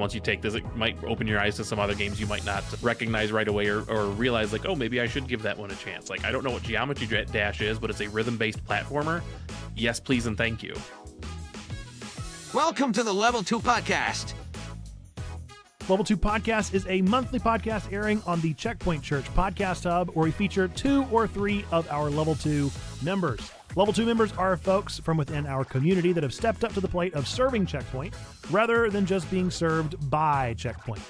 Once you take this, it might open your eyes to some other games you might not recognize right away or, or realize, like, oh, maybe I should give that one a chance. Like, I don't know what Geometry Dash is, but it's a rhythm based platformer. Yes, please, and thank you. Welcome to the Level 2 Podcast. Level 2 Podcast is a monthly podcast airing on the Checkpoint Church Podcast Hub, where we feature two or three of our Level 2 members. Level 2 members are folks from within our community that have stepped up to the plate of serving Checkpoint rather than just being served by Checkpoint.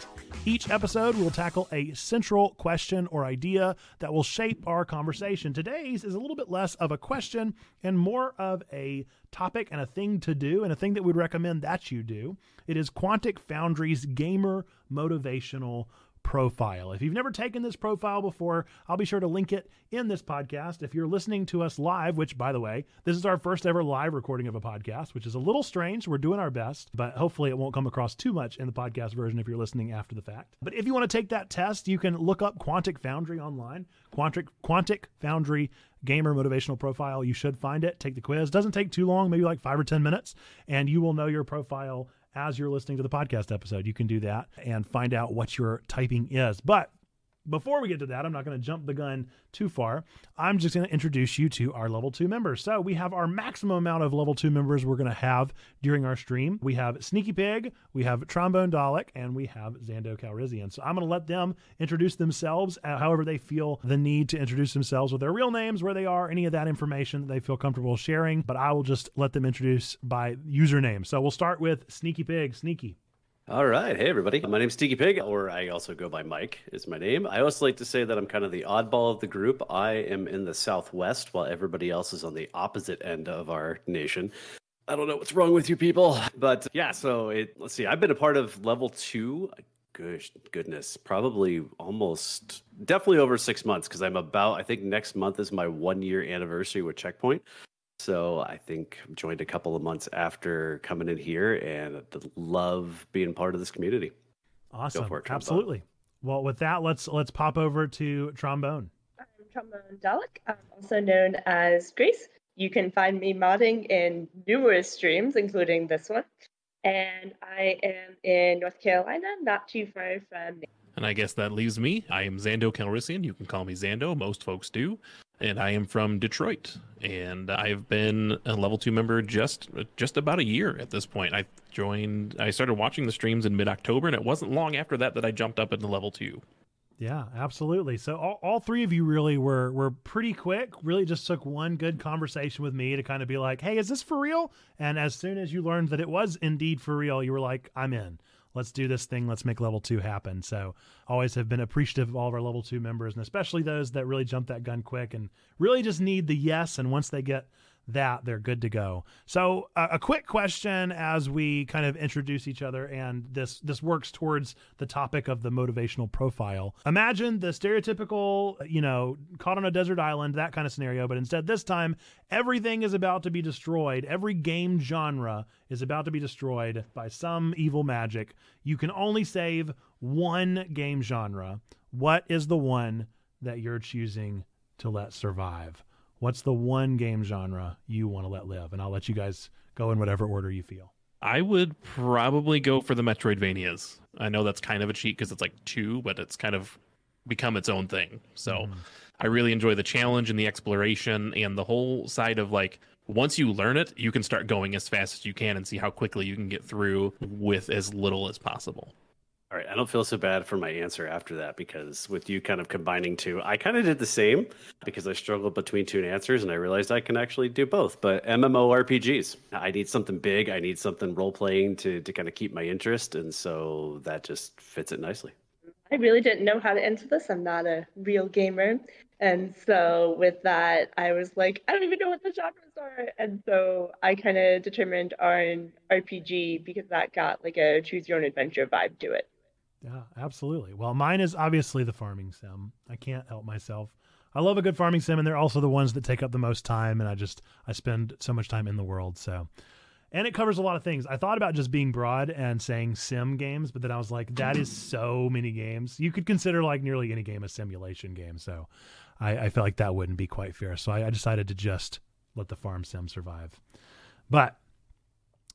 Each episode will tackle a central question or idea that will shape our conversation. Today's is a little bit less of a question and more of a topic and a thing to do and a thing that we'd recommend that you do. It is Quantic Foundry's Gamer Motivational profile. If you've never taken this profile before, I'll be sure to link it in this podcast. If you're listening to us live, which by the way, this is our first ever live recording of a podcast, which is a little strange. We're doing our best, but hopefully it won't come across too much in the podcast version if you're listening after the fact. But if you want to take that test, you can look up Quantic Foundry online. Quantic Quantic Foundry gamer motivational profile. You should find it. Take the quiz. Doesn't take too long, maybe like 5 or 10 minutes, and you will know your profile as you're listening to the podcast episode. You can do that and find out what your typing is. But before we get to that, I'm not going to jump the gun too far. I'm just going to introduce you to our level two members. So we have our maximum amount of level two members we're going to have during our stream. We have Sneaky Pig, we have Trombone Dalek, and we have Zando Calrissian. So I'm going to let them introduce themselves uh, however they feel the need to introduce themselves with their real names, where they are, any of that information that they feel comfortable sharing. But I will just let them introduce by username. So we'll start with Sneaky Pig. Sneaky. All right. Hey, everybody. My name's Sneaky Pig, or I also go by Mike, is my name. I also like to say that I'm kind of the oddball of the group. I am in the Southwest while everybody else is on the opposite end of our nation. I don't know what's wrong with you people. But yeah, so it, let's see. I've been a part of level two. Gosh, goodness, probably almost, definitely over six months because I'm about, I think next month is my one year anniversary with Checkpoint. So I think joined a couple of months after coming in here and love being part of this community. Awesome. It, Absolutely. Well, with that, let's let's pop over to trombone. I'm trombone Dalek, I'm also known as Grace. You can find me modding in numerous streams, including this one. And I am in North Carolina, not too far from. And I guess that leaves me. I am Zando Calrissian. You can call me Zando. Most folks do and I am from Detroit, and I've been a level two member just just about a year at this point. I joined, I started watching the streams in mid October, and it wasn't long after that that I jumped up into level two. Yeah, absolutely. So all, all three of you really were were pretty quick. Really, just took one good conversation with me to kind of be like, "Hey, is this for real?" And as soon as you learned that it was indeed for real, you were like, "I'm in." Let's do this thing let's make level two happen. So always have been appreciative of all of our level two members and especially those that really jump that gun quick and really just need the yes. And once they get that they're good to go. So uh, a quick question as we kind of introduce each other and this this works towards the topic of the motivational profile. Imagine the stereotypical, you know, caught on a desert island, that kind of scenario, but instead this time everything is about to be destroyed. Every game genre is about to be destroyed by some evil magic. You can only save one game genre. What is the one that you're choosing to let survive? What's the one game genre you want to let live? And I'll let you guys go in whatever order you feel. I would probably go for the Metroidvanias. I know that's kind of a cheat because it's like two, but it's kind of become its own thing. So mm. I really enjoy the challenge and the exploration and the whole side of like once you learn it, you can start going as fast as you can and see how quickly you can get through with as little as possible. All right, I don't feel so bad for my answer after that because with you kind of combining two, I kind of did the same because I struggled between two answers and I realized I can actually do both. But MMORPGs, I need something big, I need something role playing to to kind of keep my interest, and so that just fits it nicely. I really didn't know how to answer this. I'm not a real gamer, and so with that, I was like, I don't even know what the genres are, and so I kind of determined on RPG because that got like a choose your own adventure vibe to it. Yeah, absolutely. Well, mine is obviously the farming sim. I can't help myself. I love a good farming sim, and they're also the ones that take up the most time. And I just I spend so much time in the world. So, and it covers a lot of things. I thought about just being broad and saying sim games, but then I was like, that is so many games. You could consider like nearly any game a simulation game. So, I, I felt like that wouldn't be quite fair. So I, I decided to just let the farm sim survive. But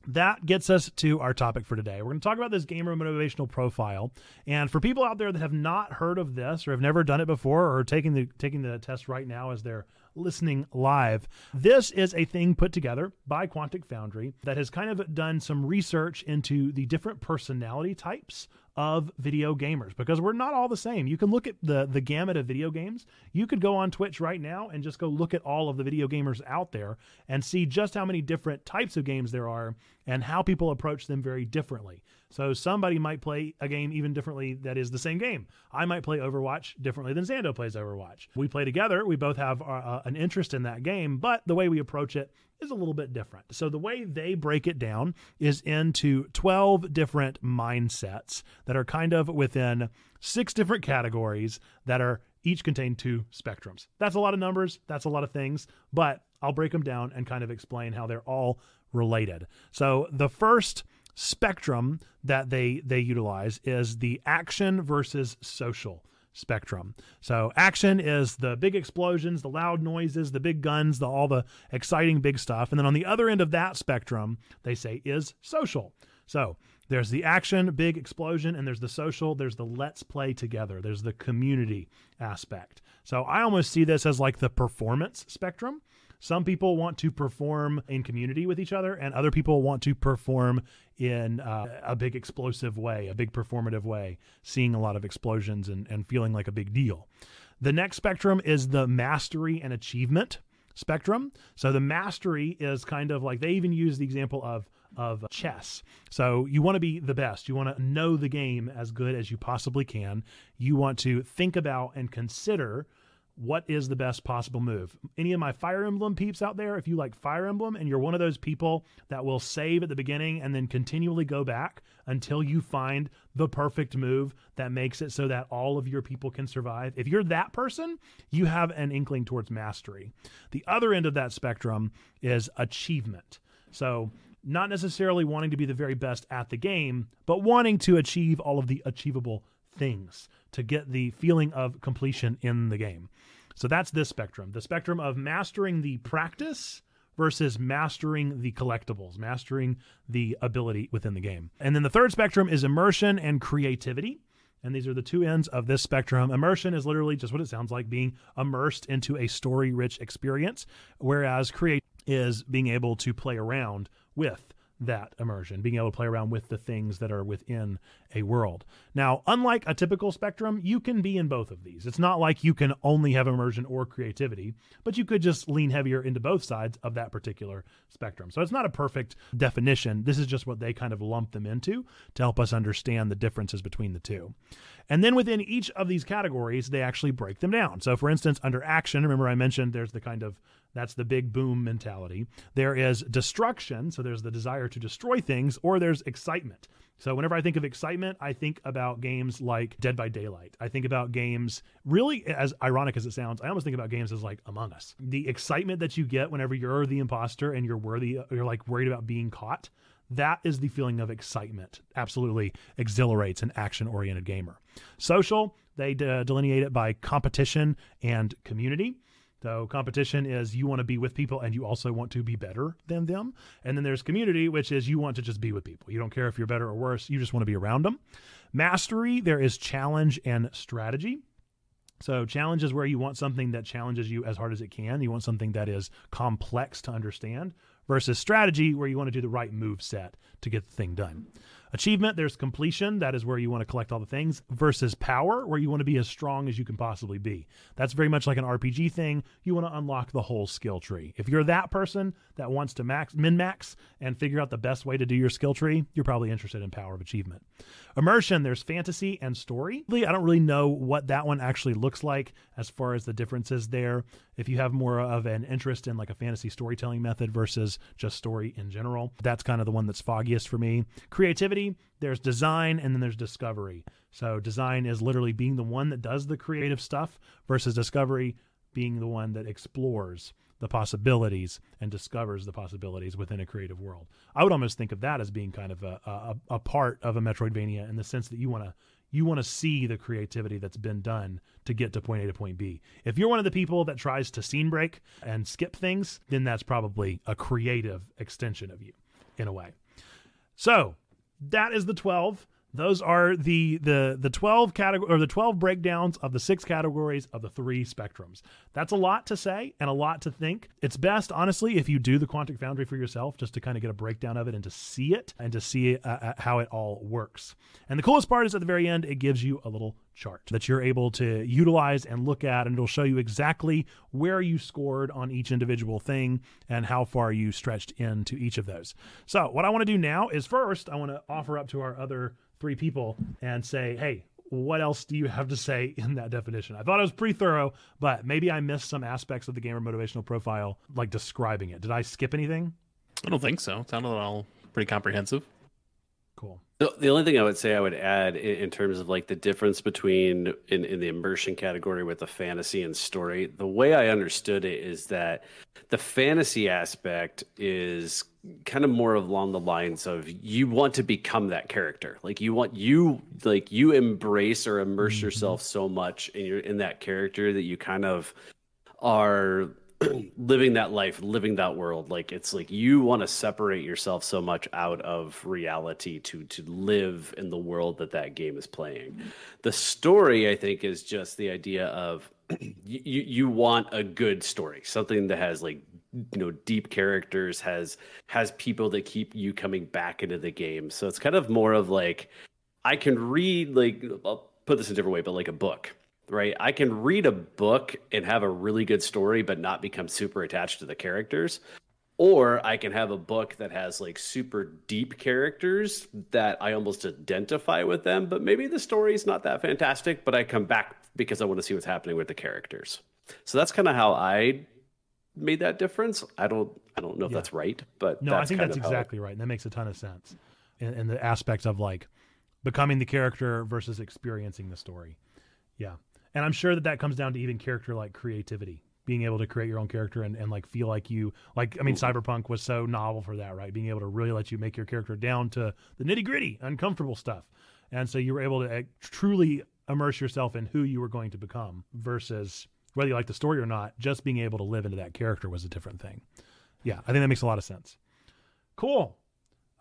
that gets us to our topic for today. We're going to talk about this gamer motivational profile. And for people out there that have not heard of this or have never done it before or taking the taking the test right now as they're listening live, this is a thing put together by Quantic Foundry that has kind of done some research into the different personality types of video gamers because we're not all the same. You can look at the the gamut of video games. You could go on Twitch right now and just go look at all of the video gamers out there and see just how many different types of games there are and how people approach them very differently. So somebody might play a game even differently that is the same game. I might play Overwatch differently than Zando plays Overwatch. We play together. We both have uh, uh an interest in that game, but the way we approach it is a little bit different. So the way they break it down is into 12 different mindsets that are kind of within six different categories that are each contain two spectrums. That's a lot of numbers, that's a lot of things, but I'll break them down and kind of explain how they're all related. So the first spectrum that they they utilize is the action versus social spectrum. So action is the big explosions, the loud noises, the big guns, the all the exciting big stuff. And then on the other end of that spectrum, they say is social. So there's the action, big explosion, and there's the social, there's the let's play together, there's the community aspect. So I almost see this as like the performance spectrum. Some people want to perform in community with each other, and other people want to perform in uh, a big explosive way, a big performative way, seeing a lot of explosions and, and feeling like a big deal. The next spectrum is the mastery and achievement spectrum. So the mastery is kind of like they even use the example of of chess. So you want to be the best. You want to know the game as good as you possibly can. You want to think about and consider what is the best possible move? Any of my Fire Emblem peeps out there, if you like Fire Emblem and you're one of those people that will save at the beginning and then continually go back until you find the perfect move that makes it so that all of your people can survive, if you're that person, you have an inkling towards mastery. The other end of that spectrum is achievement. So, not necessarily wanting to be the very best at the game, but wanting to achieve all of the achievable things to get the feeling of completion in the game. So that's this spectrum the spectrum of mastering the practice versus mastering the collectibles, mastering the ability within the game. And then the third spectrum is immersion and creativity. And these are the two ends of this spectrum. Immersion is literally just what it sounds like being immersed into a story rich experience, whereas create is being able to play around with that immersion, being able to play around with the things that are within a world. Now, unlike a typical spectrum, you can be in both of these. It's not like you can only have immersion or creativity, but you could just lean heavier into both sides of that particular spectrum. So it's not a perfect definition. This is just what they kind of lump them into to help us understand the differences between the two. And then within each of these categories, they actually break them down. So, for instance, under action, remember I mentioned there's the kind of that's the big boom mentality. There is destruction, so there's the desire to destroy things, or there's excitement. So whenever I think of excitement, I think about games like Dead by Daylight. I think about games really as ironic as it sounds, I almost think about games as like Among Us. The excitement that you get whenever you're the imposter and you're worthy you're like worried about being caught. That is the feeling of excitement. Absolutely exhilarates an action oriented gamer. Social, they de- delineate it by competition and community. So competition is you want to be with people and you also want to be better than them. And then there's community, which is you want to just be with people. You don't care if you're better or worse, you just want to be around them. Mastery, there is challenge and strategy. So challenge is where you want something that challenges you as hard as it can. You want something that is complex to understand versus strategy where you want to do the right move set to get the thing done. Achievement, there's completion. That is where you want to collect all the things, versus power, where you want to be as strong as you can possibly be. That's very much like an RPG thing. You want to unlock the whole skill tree. If you're that person that wants to max min max and figure out the best way to do your skill tree, you're probably interested in power of achievement. Immersion, there's fantasy and story. I don't really know what that one actually looks like as far as the differences there. If you have more of an interest in like a fantasy storytelling method versus just story in general, that's kind of the one that's foggiest for me. Creativity, there's design, and then there's discovery. So design is literally being the one that does the creative stuff versus discovery being the one that explores the possibilities and discovers the possibilities within a creative world. I would almost think of that as being kind of a, a, a part of a Metroidvania in the sense that you want to you want to see the creativity that's been done to get to point A to point B. If you're one of the people that tries to scene break and skip things, then that's probably a creative extension of you in a way. So that is the 12. Those are the the the 12 category or the 12 breakdowns of the six categories of the three spectrums. That's a lot to say and a lot to think. It's best honestly if you do the Quantic Foundry for yourself just to kind of get a breakdown of it and to see it and to see uh, uh, how it all works. And the coolest part is at the very end it gives you a little chart that you're able to utilize and look at, and it'll show you exactly where you scored on each individual thing and how far you stretched into each of those. So, what I want to do now is first, I want to offer up to our other three people and say, hey, what else do you have to say in that definition? I thought it was pretty thorough, but maybe I missed some aspects of the gamer motivational profile, like describing it. Did I skip anything? I don't think so. It sounded all pretty comprehensive. The, the only thing I would say I would add in, in, terms of like the difference between in, in the immersion category with the fantasy and story, the way I understood it is that the fantasy aspect is kind of more along the lines of you want to become that character. Like you want you like you embrace or immerse mm-hmm. yourself so much in your in that character that you kind of are living that life, living that world. Like it's like you want to separate yourself so much out of reality to to live in the world that that game is playing. Mm-hmm. The story, I think, is just the idea of you you want a good story, something that has like you know deep characters, has has people that keep you coming back into the game. So it's kind of more of like I can read like I'll put this in a different way, but like a book right? I can read a book and have a really good story, but not become super attached to the characters. Or I can have a book that has like super deep characters that I almost identify with them, but maybe the story is not that fantastic, but I come back because I want to see what's happening with the characters. So that's kind of how I made that difference. I don't I don't know if yeah. that's right, but no, I think that's exactly right. And that makes a ton of sense. And, in the aspects of like becoming the character versus experiencing the story. Yeah and i'm sure that that comes down to even character like creativity being able to create your own character and, and like feel like you like i mean cyberpunk was so novel for that right? Being able to really let you make your character down to the nitty gritty uncomfortable stuff. And so you were able to uh, truly immerse yourself in who you were going to become versus whether you like the story or not just being able to live into that character was a different thing. Yeah i think that makes a lot of sense. Cool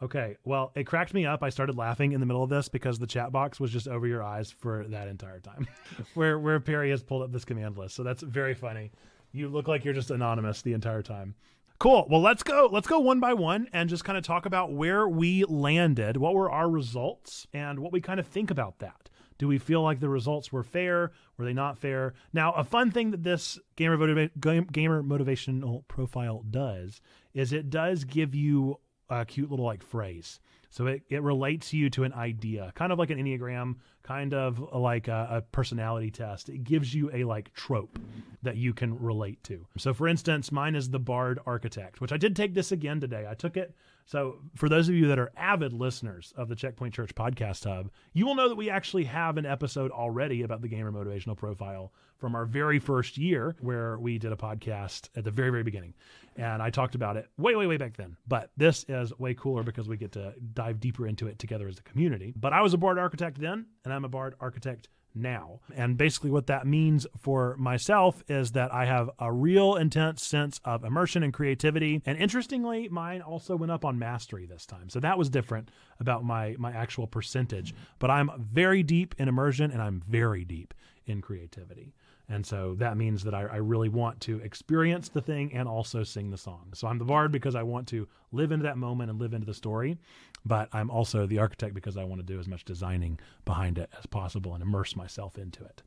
Okay. Well, it cracked me up. I started laughing in the middle of this because the chat box was just over your eyes for that entire time. where where Perry has pulled up this command list. So that's very funny. You look like you're just anonymous the entire time. Cool. Well, let's go. Let's go one by one and just kind of talk about where we landed, what were our results, and what we kind of think about that. Do we feel like the results were fair? Were they not fair? Now, a fun thing that this gamer, motiva- gamer motivational profile does is it does give you a cute little like phrase. So it, it relates you to an idea, kind of like an Enneagram, kind of uh, like a, a, personality test. It gives you a like trope that you can relate to. So for instance, mine is the Bard Architect, which I did take this again today. I took it. So for those of you that are avid listeners of the Checkpoint Church podcast hub, you will know that we actually have an episode already about the gamer motivational profile from our very first year where we did a podcast at the very, very beginning. And I talked about it way, way, way back then. But this is way cooler because we get to dive deeper into it together as a community. But I was a Bard architect then, and I'm a Bard architect now. And basically, what that means for myself is that I have a real intense sense of immersion and creativity. And interestingly, mine also went up on mastery this time. So that was different about my, my actual percentage. But I'm very deep in immersion and I'm very deep in creativity. And so that means that I, I, really want to experience the thing and also sing the song. So I'm the bard because I want to live into that moment and live into the story. But I'm also the architect because I want to do as much designing behind it as possible and immerse myself into it.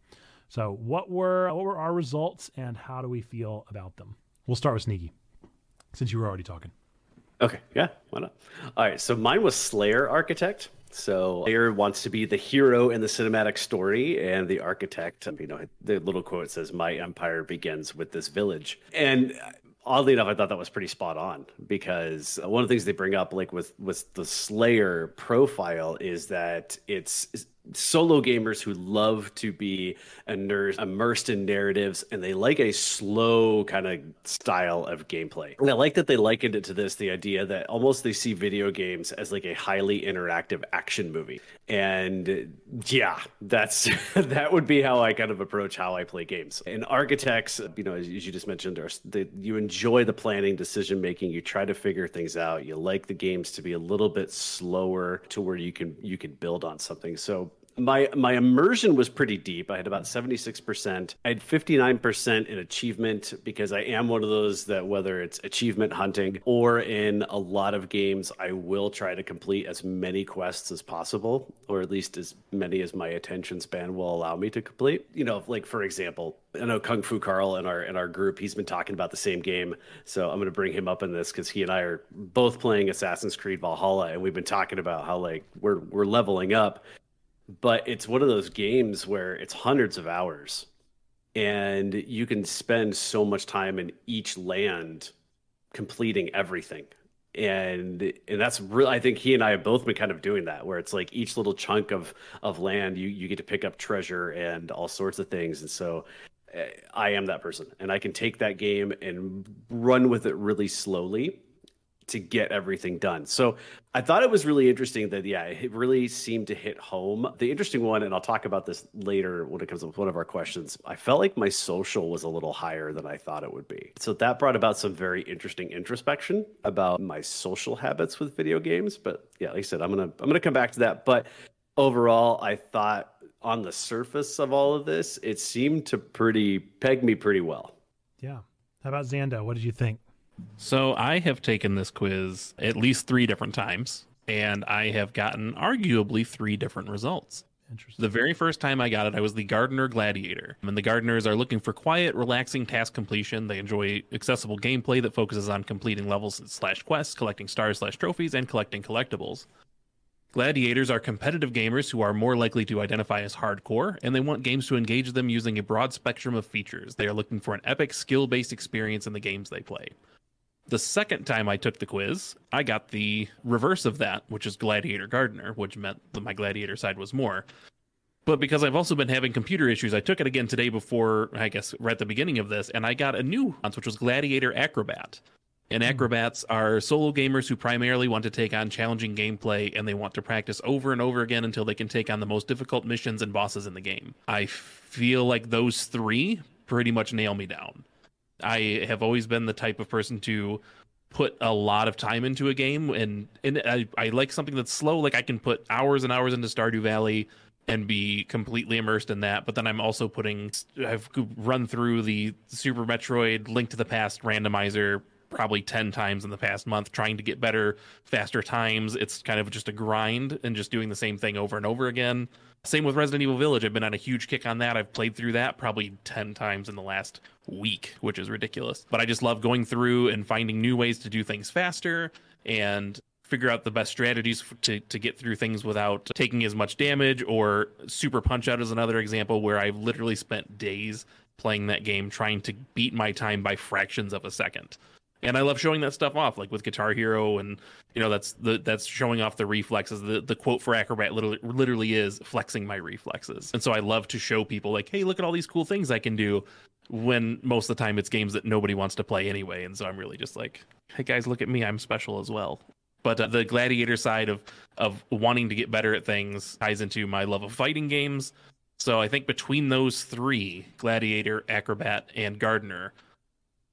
So what were what were our results and how do we feel about them? We'll start with Sneaky, since you were already talking. Okay, yeah, why not? All right, so mine was Slayer Architect. So Slayer wants to be the hero in the cinematic story, and the architect, you know, the little quote says, "My empire begins with this village." And oddly enough, I thought that was pretty spot on because one of the things they bring up, like with with the Slayer profile, is that it's solo gamers who love to be immersed in narratives and they like a slow kind of style of gameplay. And I like that they likened it to this the idea that almost they see video games as like a highly interactive action movie. And yeah, that's that would be how I kind of approach how I play games. And architects, you know, as you just mentioned, are they, you enjoy the planning, decision making, you try to figure things out. You like the games to be a little bit slower to where you can you can build on something. So my my immersion was pretty deep. I had about 76%. I had 59% in achievement because I am one of those that whether it's achievement hunting or in a lot of games I will try to complete as many quests as possible or at least as many as my attention span will allow me to complete. You know, like for example, I know Kung Fu Carl in our in our group, he's been talking about the same game. So I'm going to bring him up in this cuz he and I are both playing Assassin's Creed Valhalla and we've been talking about how like we're we're leveling up but it's one of those games where it's hundreds of hours and you can spend so much time in each land completing everything. And and that's really i think he and i have both been kind of doing that where it's like each little chunk of of land you you get to pick up treasure and all sorts of things. And so eh, i am that person and i can take that game and run with it really slowly to get everything done. So I thought it was really interesting that, yeah, it really seemed to hit home. The interesting one, and I'll talk about this later when it comes up with one of our questions, I felt like my social was a little higher than I thought it would be. So that brought about some very interesting introspection about my social habits with video games. But yeah, like I said, I'm gonna I'm gonna come back to that. But overall, I thought on the surface of all of this, it seemed to pretty peg me pretty well. Yeah. How about Xando? What did you think? So I have taken this quiz at least three different times, and I have gotten arguably three different results. The very first time I got it, I was the Gardener Gladiator. And the Gardeners are looking for quiet, relaxing task completion. They enjoy accessible gameplay that focuses on completing levels slash quests, collecting stars slash trophies, and collecting collectibles. Gladiators are competitive gamers who are more likely to identify as hardcore, and they want games to engage them using a broad spectrum of features. They are looking for an epic skill based experience in the games they play. The second time I took the quiz, I got the reverse of that, which is Gladiator Gardener, which meant that my Gladiator side was more. But because I've also been having computer issues, I took it again today before, I guess, right at the beginning of this, and I got a new one, which was Gladiator Acrobat. And hmm. acrobats are solo gamers who primarily want to take on challenging gameplay and they want to practice over and over again until they can take on the most difficult missions and bosses in the game. I feel like those three pretty much nail me down. I have always been the type of person to put a lot of time into a game and and I, I like something that's slow. Like i can put hours and hours into stardew valley and be completely immersed in that but then i'm also putting i've run through the super metroid link to the past randomizer probably 10 times in the past month trying to get better faster times it's kind of just a grind and just doing the same thing over and over again same with Resident Evil Village. I've been on a huge kick on that. I've played through that probably 10 times in the last week, which is ridiculous. But I just love going through and finding new ways to do things faster and figure out the best strategies to, to get through things without taking as much damage or super punch out is another example where I've literally spent days playing that game trying to beat my time by fractions of a second and I love showing that stuff off, like with Guitar Hero, and you know that's the that's showing off the reflexes. The the quote for Acrobat literally literally is flexing my reflexes, and so I love to show people like, hey, look at all these cool things I can do. When most of the time it's games that nobody wants to play anyway, and so I'm really just like, hey guys, look at me, I'm special as well. But uh, the gladiator side of of wanting to get better at things ties into my love of fighting games. So I think between those three, gladiator, acrobat, and gardener,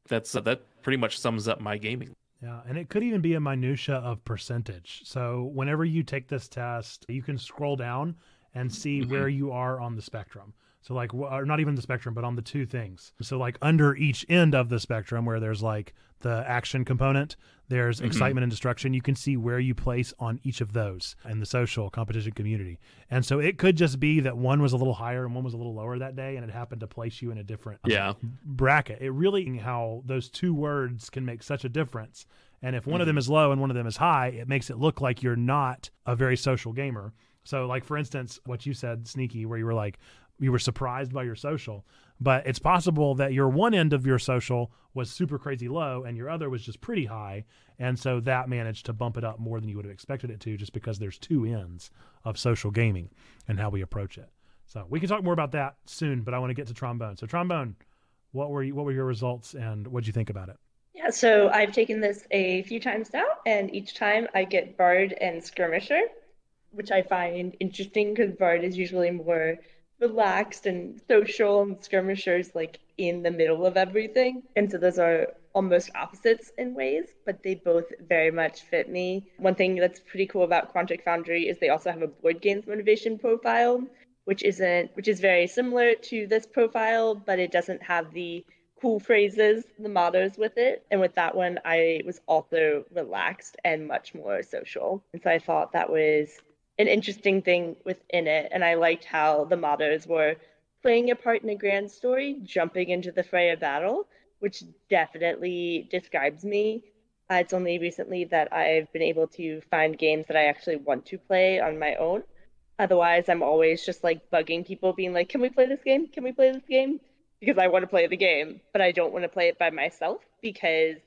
that's uh, that pretty much sums up my gaming. Yeah, and it could even be a minutia of percentage. So whenever you take this test, you can scroll down and see mm-hmm. where you are on the spectrum. So like, or not even the spectrum, but on the two things. So like under each end of the spectrum, where there's like the action component, there's mm-hmm. excitement and destruction. You can see where you place on each of those in the social competition community. And so it could just be that one was a little higher and one was a little lower that day, and it happened to place you in a different yeah. bracket. It really how those two words can make such a difference. And if one mm-hmm. of them is low and one of them is high, it makes it look like you're not a very social gamer. So, like for instance, what you said, sneaky, where you were like, you were surprised by your social. But it's possible that your one end of your social was super crazy low and your other was just pretty high. And so that managed to bump it up more than you would have expected it to, just because there's two ends of social gaming and how we approach it. So we can talk more about that soon, but I want to get to trombone. So trombone, what were you, what were your results and what did you think about it? Yeah, so I've taken this a few times now, and each time I get Bard and Skirmisher, which I find interesting because Bard is usually more relaxed and social, and Skirmisher's like in the middle of everything. And so those are almost opposites in ways, but they both very much fit me. One thing that's pretty cool about Quantic Foundry is they also have a board games motivation profile, which isn't which is very similar to this profile, but it doesn't have the cool phrases, the mottos with it. And with that one, I was also relaxed and much more social. And so I thought that was an interesting thing within it. And I liked how the mottos were playing a part in a grand story, jumping into the fray of battle, which definitely describes me. Uh, it's only recently that I've been able to find games that I actually want to play on my own. Otherwise, I'm always just like bugging people, being like, "Can we play this game? Can we play this game?" Because I want to play the game, but I don't want to play it by myself because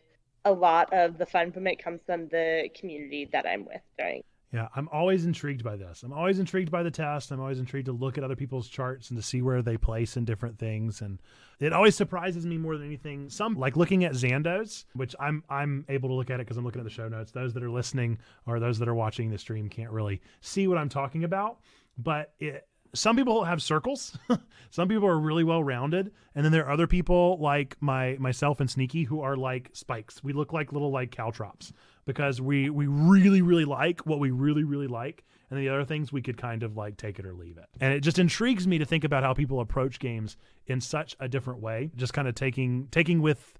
a lot of the fun from it comes from the community that I'm with during yeah, I'm always intrigued by this. I'm always intrigued by the test. I'm always intrigued to look at other people's charts and to see where they place in different things. And it always surprises me more than anything. Some like looking at Zandos, which I'm I'm able to look at it because I'm looking at the show notes. Those that are listening or those that are watching the stream can't really see what I'm talking about. But it, some people have circles. some people are really well rounded, and then there are other people like my myself and Sneaky who are like spikes. We look like little like caltrops because we we really really like what we really really like. And the other things we could kind of like take it or leave it. And it just intrigues me to think about how people approach games in such a different way just kind of taking taking with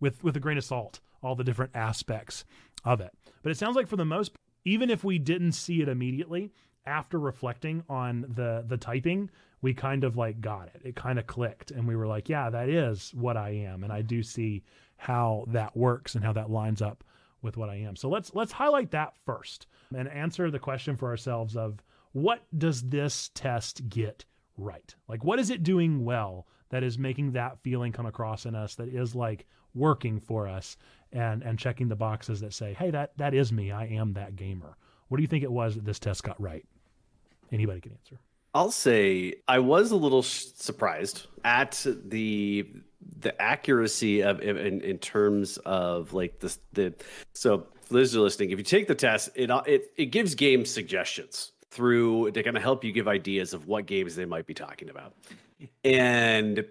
with with a grain of salt all the different aspects of it. But it sounds like for the most even if we didn't see it immediately after reflecting on the the typing we kind of like got it. It kind of clicked and we were like yeah that is what i am and i do see how that works and how that lines up with what I am. So let's let's highlight that first and answer the question for ourselves of what does this test get right? Like what is it doing well that is making that feeling come across in us that is like working for us and and checking the boxes that say, "Hey, that that is me. I am that gamer." What do you think it was that this test got right? Anybody can answer. I'll say I was a little surprised at the the accuracy of in, in terms of like the the so Liz are listening. If you take the test, it uh, it it gives game suggestions through to kind of help you give ideas of what games they might be talking about, and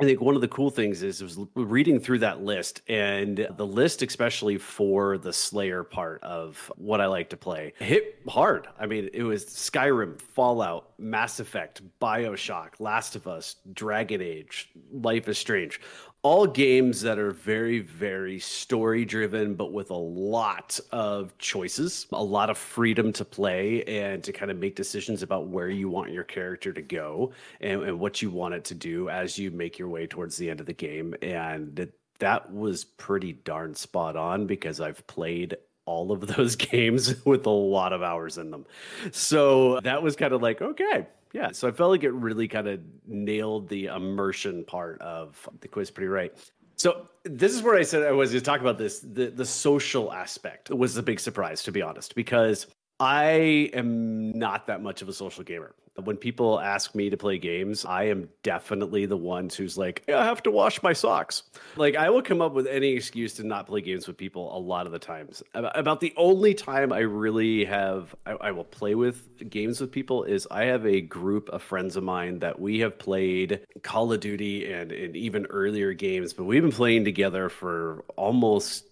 I think one of the cool things is was reading through that list and the list, especially for the Slayer part of what I like to play, hit hard. I mean, it was Skyrim, Fallout, Mass Effect, Bioshock, Last of Us, Dragon Age, Life is Strange all games that are very very story driven but with a lot of choices a lot of freedom to play and to kind of make decisions about where you want your character to go and, and what you want it to do as you make your way towards the end of the game and that was pretty darn spot on because i've played all of those games with a lot of hours in them. So that was kind of like okay yeah. So I felt like it really kind of nailed the immersion part of the quiz pretty right. So this is where I said I was going to talk about this. The the social aspect was a big surprise, to be honest, because I am not that much of a social gamer. When people ask me to play games, I am definitely the one who's like, I have to wash my socks. Like, I will come up with any excuse to not play games with people a lot of the times. About the only time I really have, I, I will play with games with people is I have a group of friends of mine that we have played Call of Duty and, and even earlier games, but we've been playing together for almost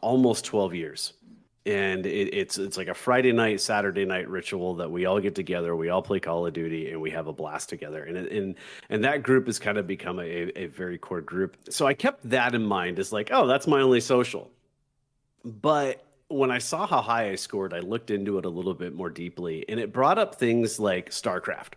almost 12 years and it, it's it's like a Friday night, Saturday night ritual that we all get together, we all play Call of Duty, and we have a blast together. And and and that group has kind of become a, a very core group. So I kept that in mind as like, oh, that's my only social. But when I saw how high I scored, I looked into it a little bit more deeply, and it brought up things like StarCraft.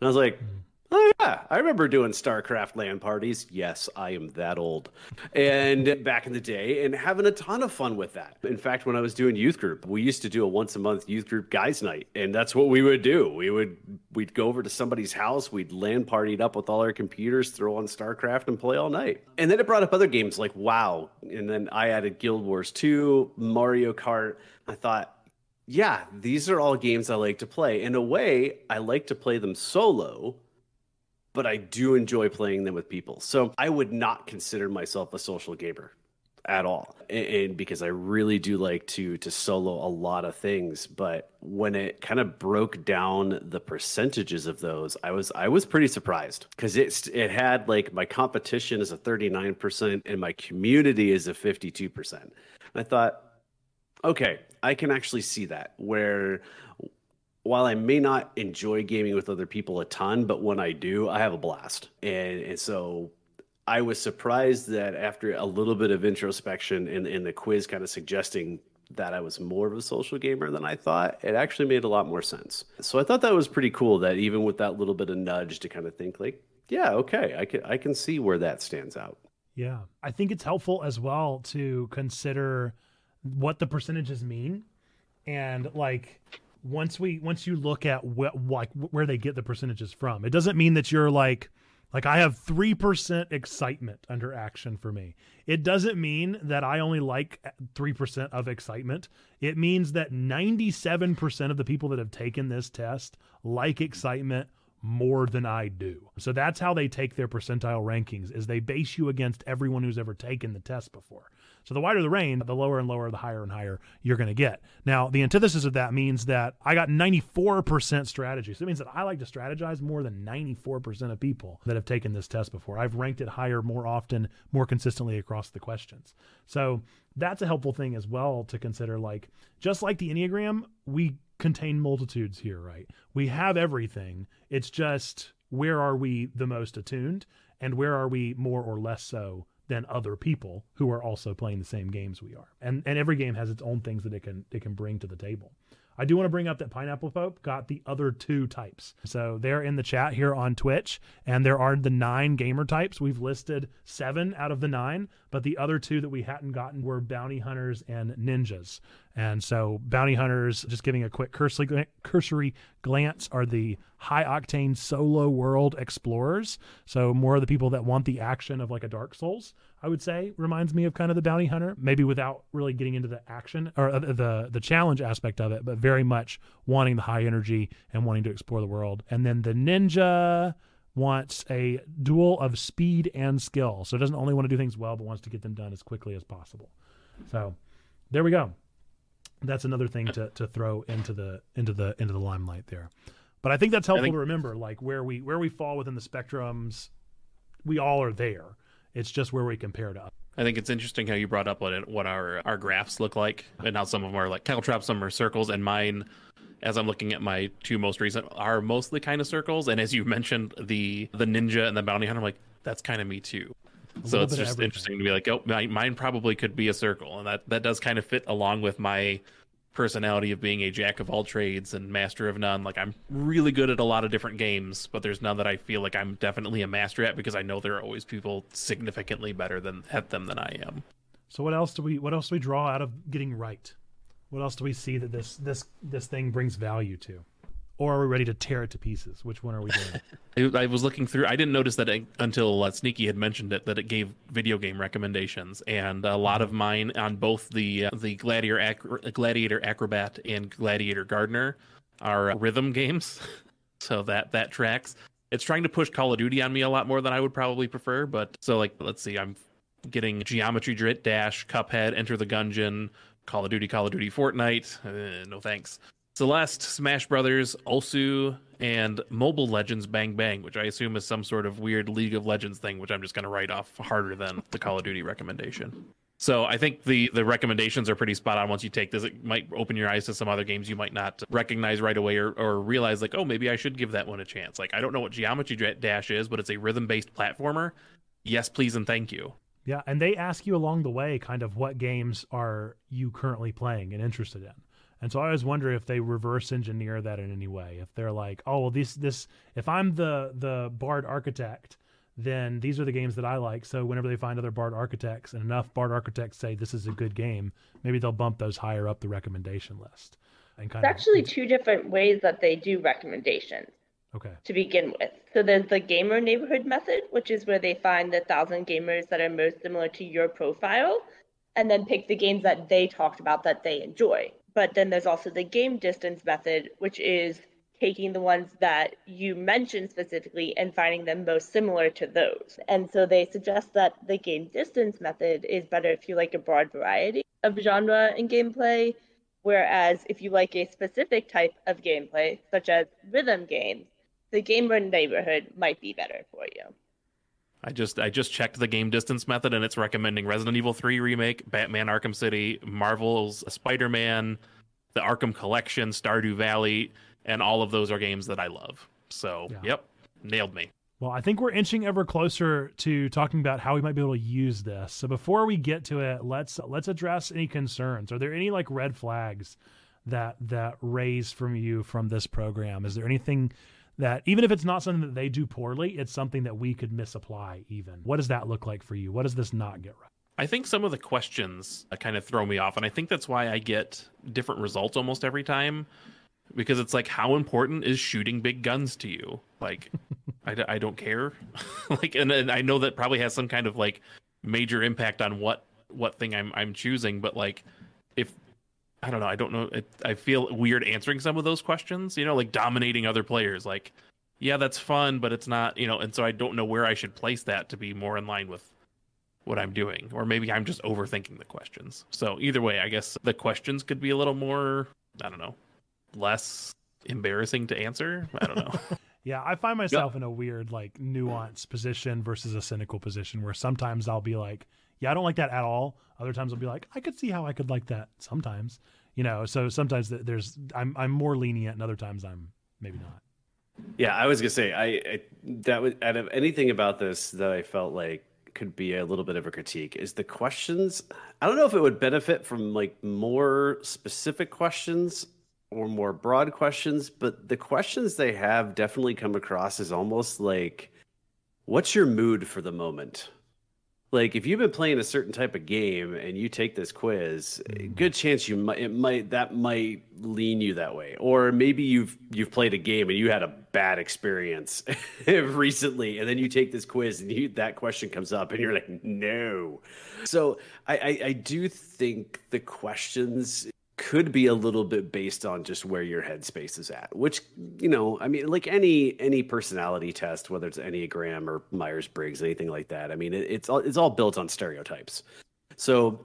And I was like, mm-hmm. Oh yeah, I remember doing StarCraft LAN parties. Yes, I am that old. And back in the day and having a ton of fun with that. In fact, when I was doing youth group, we used to do a once a month youth group guys night, and that's what we would do. We would we'd go over to somebody's house, we'd LAN partied up with all our computers, throw on StarCraft and play all night. And then it brought up other games like WoW, and then I added Guild Wars 2, Mario Kart. I thought yeah, these are all games I like to play. In a way, I like to play them solo but I do enjoy playing them with people. So I would not consider myself a social gamer at all and, and, because i really do like to to solo a lot of things but when it kind of broke down the percentages of those i was i was pretty surprised because it's it had like my competition is a 39% and my community is a 52% i thought okay i can actually see that where while I may not enjoy gaming with other people a ton, but when I do, I have a blast. And, and so I was surprised that after a little bit of introspection in, in the quiz kind of suggesting that I was more of a social gamer than I thought, it actually made a lot more sense. So I thought that was pretty cool that even with that little bit of nudge to kind of think like, yeah, okay, I can I can see where that stands out. Yeah. I think it's helpful as well to consider what the percentages mean and like once we once you look at wh- like where they get the percentages from, it doesn't mean that you're like like I have 3% excitement under action for me. It doesn't mean that I only like uh, 3% of excitement. It means that 97% of the people that have taken this test like excitement more than I do. So that's how they take their percentile rankings is they base you against everyone who's ever taken the test before. So the wider the range, the lower and lower, the higher and higher you're going to get. Now, the antithesis of that means that I got 94% strategy. So it means that I like to strategize more than 94% of people that have taken this test before. I've ranked it higher more often, more consistently across the questions. So that's a helpful thing as well to consider. Like, just like the Enneagram, we contain multitudes here, right? We have everything. It's just where are we the most attuned and where are we more or less so than other people who are also playing the same games we are. And and every game has its own things that it can it can bring to the table. I do want to bring up that Pineapple Pope got the other two types. So they're in the chat here on Twitch, and there are the nine gamer types. We've listed seven out of the nine, but the other two that we hadn't gotten were bounty hunters and ninjas. And so bounty hunters, just giving a quick cursory, cursory glance, are the high octane solo world explorers. So more of the people that want the action of like a Dark Souls. I would say reminds me of kind of the bounty hunter, maybe without really getting into the action or uh, the the challenge aspect of it, but very much wanting the high energy and wanting to explore the world. And then the ninja wants a duel of speed and skill. So it doesn't only want to do things well, but wants to get them done as quickly as possible. So there we go. That's another thing to, to throw into the into the into the limelight there. But I think that's helpful think, to remember, like where we where we fall within the spectrums. We all are there it's just where we compare to. I think it's interesting how you brought up what it, what our our graphs look like, and how some of them are like caltrops, some are circles, and mine, as I'm looking at my two most recent, are mostly kind of circles. And as you mentioned, the the ninja and the bounty hunter, I'm like, that's kind of me too. So it's just interesting to be like, oh, my, mine probably could be a circle, and that that does kind of fit along with my personality of being a jack of all trades and master of none. Like I'm really good at a lot of different games, but there's none that I feel like I'm definitely a master at because I know there are always people significantly better than at them than I am. So what else do we what else do we draw out of getting right? What else do we see that this this this thing brings value to? Or are we ready to tear it to pieces? Which one are we doing? I was looking through. I didn't notice that it, until uh, Sneaky had mentioned it that it gave video game recommendations, and a lot of mine on both the uh, the Gladiator Ac- Gladiator Acrobat and Gladiator Gardener are rhythm games, so that that tracks. It's trying to push Call of Duty on me a lot more than I would probably prefer, but so like let's see, I'm getting Geometry Dash, Cuphead, Enter the Gungeon, Call of Duty, Call of Duty, Fortnite. Uh, no thanks. Celeste, Smash Brothers, osu!, and Mobile Legends Bang Bang, which I assume is some sort of weird League of Legends thing, which I'm just going to write off harder than the Call of Duty recommendation. So I think the the recommendations are pretty spot on. Once you take this, it might open your eyes to some other games you might not recognize right away, or, or realize like, oh, maybe I should give that one a chance. Like I don't know what Geometry Dash is, but it's a rhythm based platformer. Yes, please and thank you. Yeah, and they ask you along the way kind of what games are you currently playing and interested in. And so I always wonder if they reverse engineer that in any way. If they're like, oh well, this this if I'm the the Bard architect, then these are the games that I like. So whenever they find other Bard architects and enough Bard architects say this is a good game, maybe they'll bump those higher up the recommendation list. And kind it's of, actually two different ways that they do recommendations. Okay. To begin with. So there's the gamer neighborhood method, which is where they find the thousand gamers that are most similar to your profile and then pick the games that they talked about that they enjoy. But then there's also the game distance method, which is taking the ones that you mentioned specifically and finding them most similar to those. And so they suggest that the game distance method is better if you like a broad variety of genre and gameplay, whereas if you like a specific type of gameplay, such as rhythm games, the gamer neighborhood might be better for you. I just I just checked the game distance method and it's recommending Resident Evil 3 remake, Batman Arkham City, Marvel's Spider-Man, the Arkham Collection, Stardew Valley, and all of those are games that I love. So, yeah. yep, nailed me. Well, I think we're inching ever closer to talking about how we might be able to use this. So before we get to it, let's let's address any concerns. Are there any like red flags that that raise from you from this program? Is there anything that even if it's not something that they do poorly, it's something that we could misapply even. What does that look like for you? What does this not get right? I think some of the questions uh, kind of throw me off, and I think that's why I get different results almost every time because it's like, how important is shooting big guns to you? Like, I, I don't care. like, and, and I know that probably has some kind of like major impact on what what thing I'm I'm choosing, but like, if I don't know. I don't know. It, I feel weird answering some of those questions. You know, like dominating other players. Like, yeah, that's fun, but it's not. You know, and so I don't know where I should place that to be more in line with what I'm doing, or maybe I'm just overthinking the questions. So either way, I guess the questions could be a little more. I don't know, less embarrassing to answer. I don't know. yeah, I find myself yep. in a weird, like, nuanced position versus a cynical position where sometimes I'll be like, yeah, I don't like that at all. Other times I'll be like, I could see how I could like that sometimes, you know. So sometimes there's I'm I'm more lenient, and other times I'm maybe not. Yeah, I was gonna say I, I that was out of anything about this that I felt like could be a little bit of a critique is the questions. I don't know if it would benefit from like more specific questions or more broad questions, but the questions they have definitely come across as almost like, "What's your mood for the moment?" Like if you've been playing a certain type of game and you take this quiz mm-hmm. good chance you might it might that might lean you that way or maybe you've you've played a game and you had a bad experience recently and then you take this quiz and you, that question comes up and you're like no so I, I i do think the questions could be a little bit based on just where your headspace is at which you know i mean like any any personality test whether it's enneagram or myers-briggs anything like that i mean it, it's all it's all built on stereotypes. So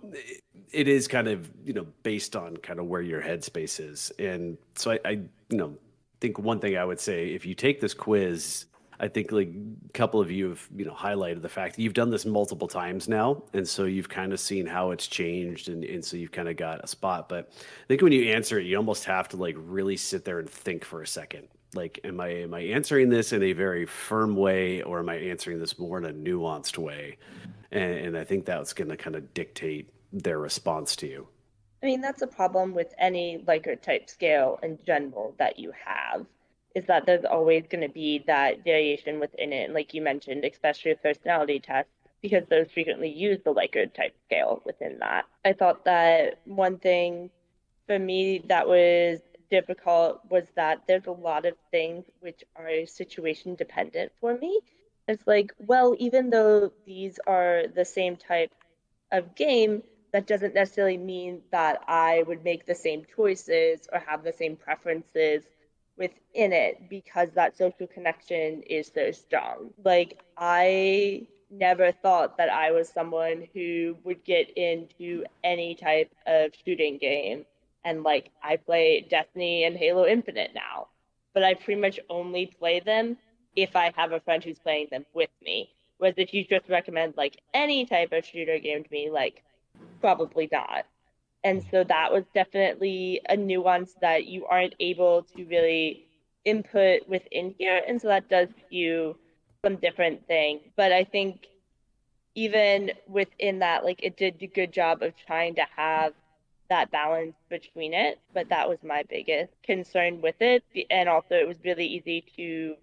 it is kind of you know based on kind of where your headspace is. And so i, I you know think one thing i would say if you take this quiz I think like a couple of you have you know highlighted the fact that you've done this multiple times now, and so you've kind of seen how it's changed, and, and so you've kind of got a spot. But I think when you answer it, you almost have to like really sit there and think for a second. Like, am I am I answering this in a very firm way, or am I answering this more in a nuanced way? And, and I think that's going to kind of dictate their response to you. I mean, that's a problem with any Likert type scale in general that you have is that there's always going to be that variation within it. Like you mentioned, especially with personality tests, because those frequently use the Likert type scale within that. I thought that one thing for me that was difficult was that there's a lot of things which are situation dependent for me. It's like, well, even though these are the same type of game, that doesn't necessarily mean that I would make the same choices or have the same preferences within it because that social connection is so strong. Like, I never thought that I was someone who would get into any type of shooting game. And like, I play Destiny and Halo Infinite now, but I pretty much only play them if I have a friend who's playing them with me. Whereas if you just recommend like any type of shooter game to me, like, probably not. And so that was definitely a nuance that you aren't able to really input within here. And so that does you some different thing. But I think even within that, like it did a good job of trying to have that balance between it. But that was my biggest concern with it. And also, it was really easy to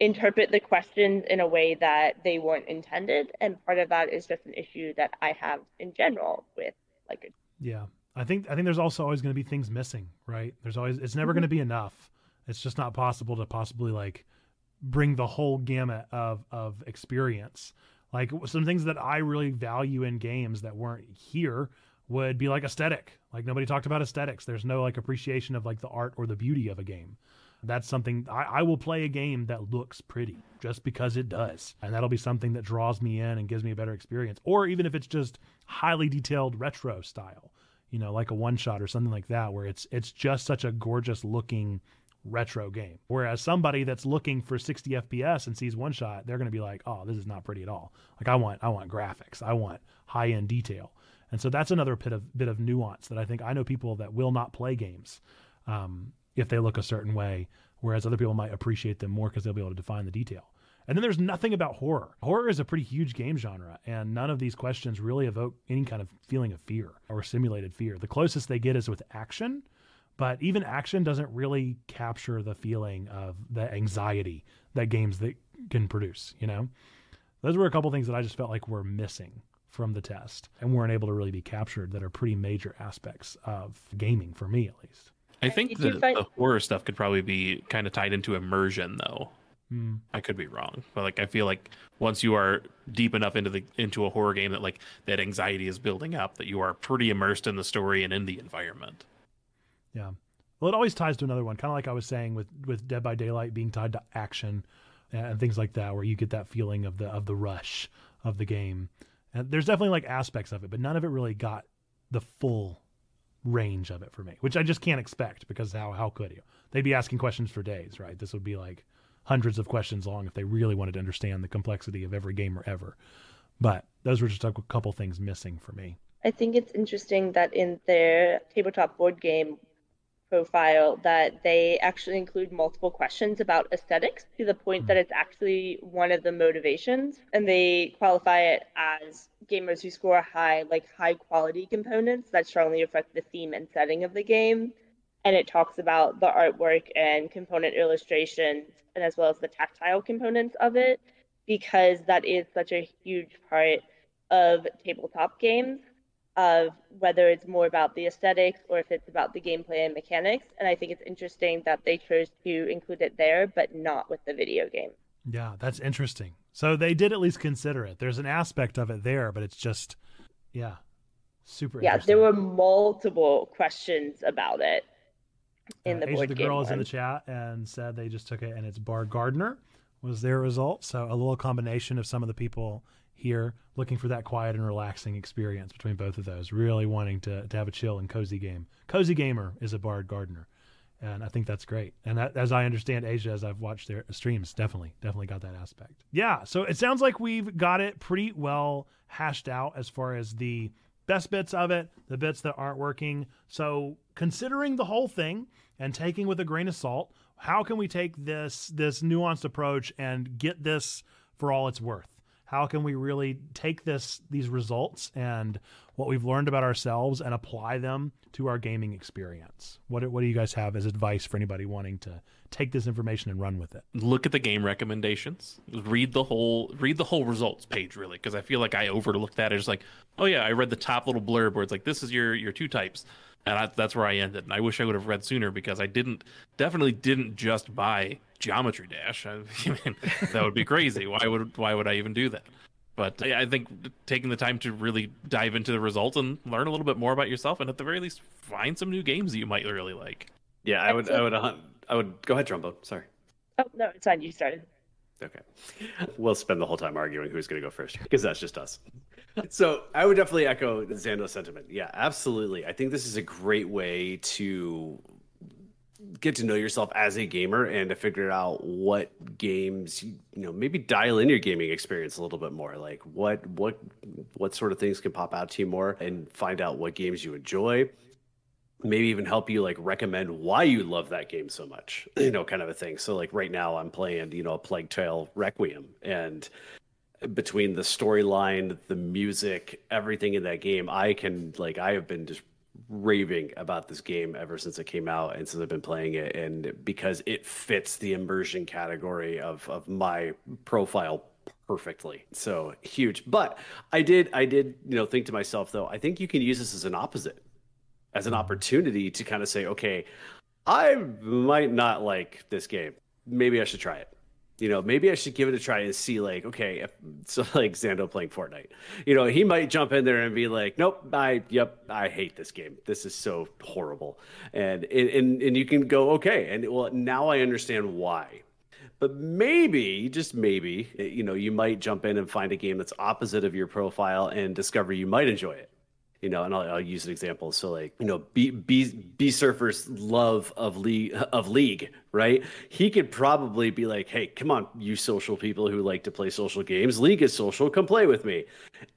interpret the questions in a way that they weren't intended. And part of that is just an issue that I have in general with like a yeah I think I think there's also always going to be things missing, right? There's always it's never mm-hmm. going to be enough. It's just not possible to possibly like bring the whole gamut of of experience. Like some things that I really value in games that weren't here would be like aesthetic. Like nobody talked about aesthetics. There's no like appreciation of like the art or the beauty of a game. That's something I, I will play a game that looks pretty just because it does. And that'll be something that draws me in and gives me a better experience. Or even if it's just highly detailed retro style you know, like a one shot or something like that, where it's it's just such a gorgeous looking retro game. Whereas somebody that's looking for 60 FPS and sees one shot, they're going to be like, "Oh, this is not pretty at all." Like I want I want graphics. I want high end detail. And so that's another bit of bit of nuance that I think I know people that will not play games um, if they look a certain way, whereas other people might appreciate them more because they'll be able to define the detail. And then there's nothing about horror. Horror is a pretty huge game genre, and none of these questions really evoke any kind of feeling of fear or simulated fear. The closest they get is with action, but even action doesn't really capture the feeling of the anxiety that games that can produce, you know? Those were a couple things that I just felt like were missing from the test and weren't able to really be captured that are pretty major aspects of gaming for me at least. I think the, find- the horror stuff could probably be kind of tied into immersion though. Mm. I could be wrong, but like I feel like once you are deep enough into the into a horror game that like that anxiety is building up, that you are pretty immersed in the story and in the environment. Yeah. Well, it always ties to another one, kind of like I was saying with with Dead by Daylight being tied to action and things like that, where you get that feeling of the of the rush of the game. And there's definitely like aspects of it, but none of it really got the full range of it for me, which I just can't expect because how how could you? They'd be asking questions for days, right? This would be like hundreds of questions long if they really wanted to understand the complexity of every gamer ever. But those were just a couple things missing for me. I think it's interesting that in their tabletop board game profile that they actually include multiple questions about aesthetics to the point that hmm. it's actually one of the motivations. And they qualify it as gamers who score high like high quality components that strongly affect the theme and setting of the game. And it talks about the artwork and component illustrations and as well as the tactile components of it because that is such a huge part of tabletop games of whether it's more about the aesthetics or if it's about the gameplay and mechanics. And i think it's interesting that they chose to include it there but not with the video game. Yeah that's interesting. So they did at least consider it. There's an aspect of it there but it's just yeah super yeah there were multiple questions about it in uh, the board the game girl is in the chat and said they just took it and it's Bard Gardener was their result. So a little combination of some of the people here looking for that quiet and relaxing experience between both of those, really wanting to, to have a chill and cozy game. Cozy Gamer is a Bard Gardener. And I think that's great. And that, as I understand Asia, as I've watched their streams, definitely, definitely got that aspect. Yeah. So it sounds like we've got it pretty well hashed out as far as the best bits of it, the bits that aren't working. So, considering the whole thing and taking with a grain of salt, how can we take this this nuanced approach and get this for all it's worth? How can we really take this these results and what we've learned about ourselves and apply them to our gaming experience? What what do you guys have as advice for anybody wanting to take this information and run with it? Look at the game recommendations. Read the whole read the whole results page really because I feel like I overlooked that. It's like, oh yeah, I read the top little blurb where it's like this is your your two types. And I, that's where I ended. And I wish I would have read sooner because I didn't definitely didn't just buy Geometry Dash. I mean, that would be crazy. Why would why would I even do that? But I think taking the time to really dive into the results and learn a little bit more about yourself, and at the very least, find some new games that you might really like. Yeah, I would. I would. I would go ahead, Trumbo. Sorry. Oh no, it's fine. You started. Okay. We'll spend the whole time arguing who's going to go first because that's just us. So I would definitely echo Xando's sentiment. Yeah, absolutely. I think this is a great way to get to know yourself as a gamer and to figure out what games you know maybe dial in your gaming experience a little bit more like what what what sort of things can pop out to you more and find out what games you enjoy maybe even help you like recommend why you love that game so much you know kind of a thing so like right now i'm playing you know a plague tale requiem and between the storyline the music everything in that game i can like i have been just raving about this game ever since it came out and since I've been playing it and because it fits the immersion category of of my profile perfectly. So huge. But I did I did, you know, think to myself though, I think you can use this as an opposite. As an opportunity to kind of say, okay, I might not like this game. Maybe I should try it you know, maybe I should give it a try and see, like, okay, if, so like Xando playing Fortnite, you know, he might jump in there and be like, nope, I, yep, I hate this game. This is so horrible, and and and you can go, okay, and well, now I understand why. But maybe, just maybe, you know, you might jump in and find a game that's opposite of your profile and discover you might enjoy it you know, and I'll, I'll, use an example. So, like, you know, B, B, B Surfer's love of league of league, right? He could probably be like, "Hey, come on, you social people who like to play social games. League is social. Come play with me."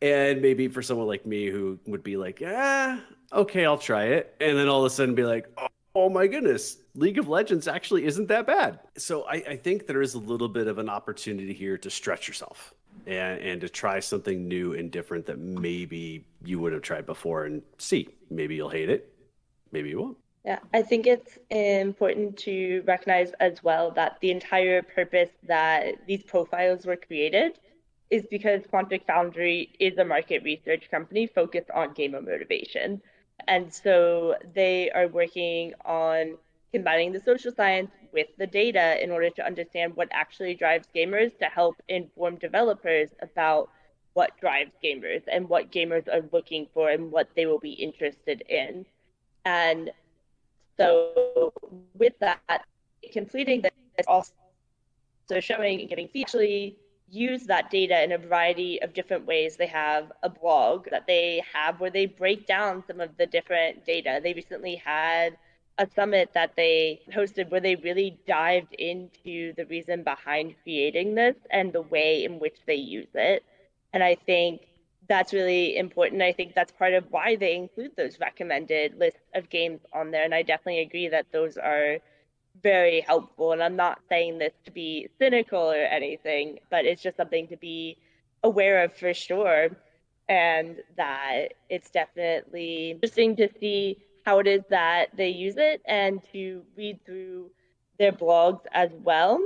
And maybe for someone like me who would be like, "Ah, okay, I'll try it," and then all of a sudden be like, "Oh, oh my goodness, League of Legends actually isn't that bad." So I, I think there is a little bit of an opportunity here to stretch yourself and and to try something new and different that maybe you would have tried before and see maybe you'll hate it maybe you won't. Yeah i think it's important to recognize as well that the entire purpose that these profiles were created is because quantic foundry is a market research company focused on gamer motivation. And so they are working on combining the social science with the data in order to understand what actually drives gamers to help inform developers about what drives gamers and what gamers are looking for and what they will be interested in. And so, with that, completing this also showing and getting actually use that data in a variety of different ways. They have a blog that they have where they break down some of the different data. They recently had a summit that they hosted where they really dived into the reason behind creating this and the way in which they use it. And I think that's really important. I think that's part of why they include those recommended lists of games on there. And I definitely agree that those are very helpful. And I'm not saying this to be cynical or anything, but it's just something to be aware of for sure. And that it's definitely interesting to see how it is that they use it and to read through their blogs as well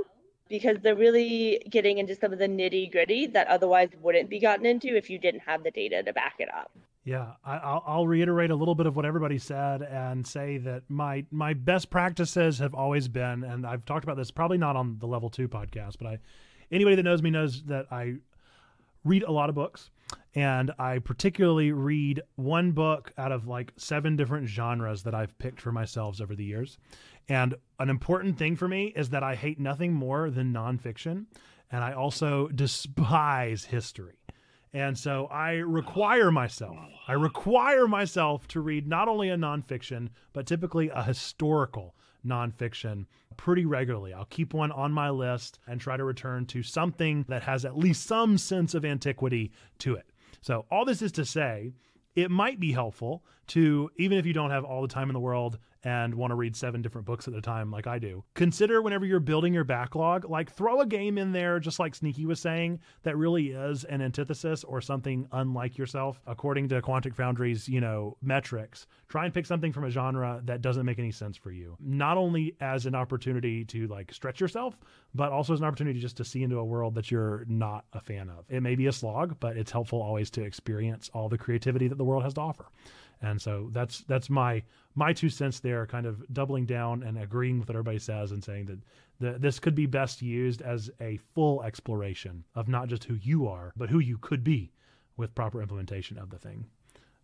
because they're really getting into some of the nitty gritty that otherwise wouldn't be gotten into if you didn't have the data to back it up. Yeah, I, will reiterate a little bit of what everybody said and say that my my best practices have always been, and I've talked about this probably not on the Level Two podcast, but I anybody that knows me knows that I read a lot of books and I particularly read one book out of like seven different genres that I've picked for myself over the years. And an important thing for me is that I hate nothing more than nonfiction, and I also despise history. And so I require myself, I require myself to read not only a nonfiction, but typically a historical nonfiction pretty regularly. I'll keep one on my list and try to return to something that has at least some sense of antiquity to it. So, all this is to say, it might be helpful to, even if you don't have all the time in the world and want to read seven different books at a time like I do. Consider whenever you're building your backlog, like throw a game in there, just like Sneaky was saying, that really is an antithesis or something unlike yourself according to Quantic Foundry's, you know, metrics. Try and pick something from a genre that doesn't make any sense for you. Not only as an opportunity to like stretch yourself, but also as an opportunity just to see into a world that you're not a fan of. It may be a slog, but it's helpful always to experience all the creativity that the world has to offer. And so that's that's my my two cents there, kind of doubling down and agreeing with what everybody says and saying that the, this could be best used as a full exploration of not just who you are, but who you could be with proper implementation of the thing.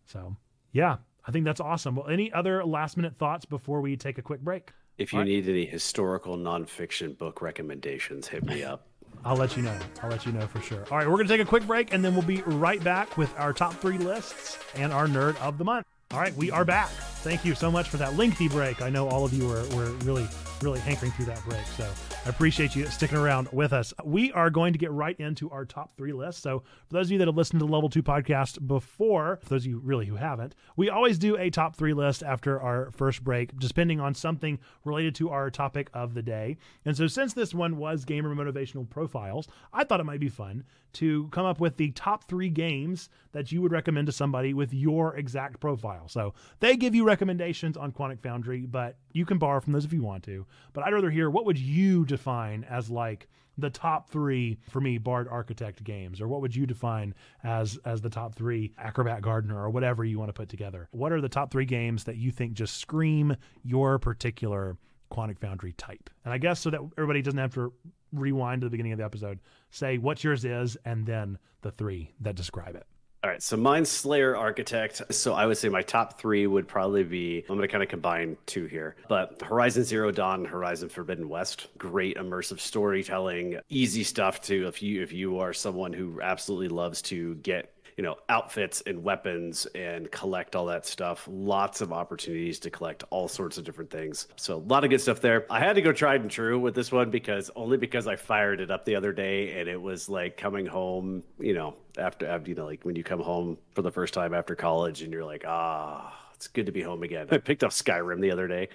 So yeah, I think that's awesome. Well, any other last minute thoughts before we take a quick break? If you right. need any historical nonfiction book recommendations, hit me up. I'll let you know. I'll let you know for sure. All right, we're going to take a quick break and then we'll be right back with our top three lists and our nerd of the month. All right, we are back. Thank you so much for that lengthy break. I know all of you were, were really, really hankering through that break. So I appreciate you sticking around with us. We are going to get right into our top three list. So for those of you that have listened to the Level 2 podcast before, for those of you really who haven't, we always do a top three list after our first break, depending on something related to our topic of the day. And so since this one was gamer motivational profiles, I thought it might be fun to come up with the top three games that you would recommend to somebody with your exact profile. So they give you recommendations on Quantic Foundry, but you can borrow from those if you want to. But I'd rather hear what would you define as like the top three for me Bard Architect games, or what would you define as as the top three Acrobat Gardener, or whatever you want to put together? What are the top three games that you think just scream your particular Quantic Foundry type? And I guess so that everybody doesn't have to rewind to the beginning of the episode, say what yours is, and then the three that describe it. All right, so mine's Slayer Architect. So I would say my top three would probably be I'm going to kind of combine two here, but Horizon Zero Dawn, Horizon Forbidden West. Great immersive storytelling, easy stuff to if you if you are someone who absolutely loves to get you know outfits and weapons and collect all that stuff. Lots of opportunities to collect all sorts of different things. So a lot of good stuff there. I had to go tried and true with this one because only because i fired it up the other day and it was like coming home you know after, you know like when you come home for the first time after college and you're like ah it's good to be home again. I picked up skyrim the other day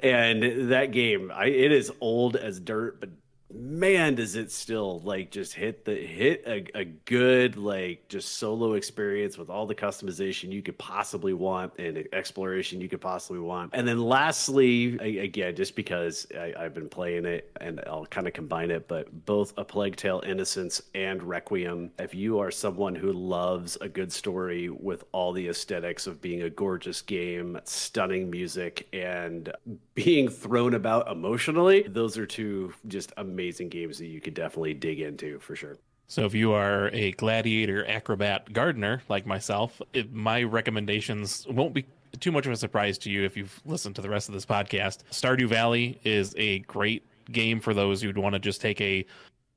and that game I, it is old as dirt but man does it still like just hit the hit a, a good like just solo experience with all the customization you could possibly want and exploration you could possibly want. And then lastly again just because I, have been playing it and i'll kind of combine it but both a plague tale innocence and requiem if you are someone who loves a good story with all the aesthetics of being a gorgeous game stunning music and being thrown about emotionally those are two just amazing amazing games that you could definitely dig into for sure. So if you are a gladiator acrobat gardener like myself, it, my recommendations won't be too much of a surprise to you if you've listened to the rest of this podcast. Stardew Valley is a great game for those who'd want to just take a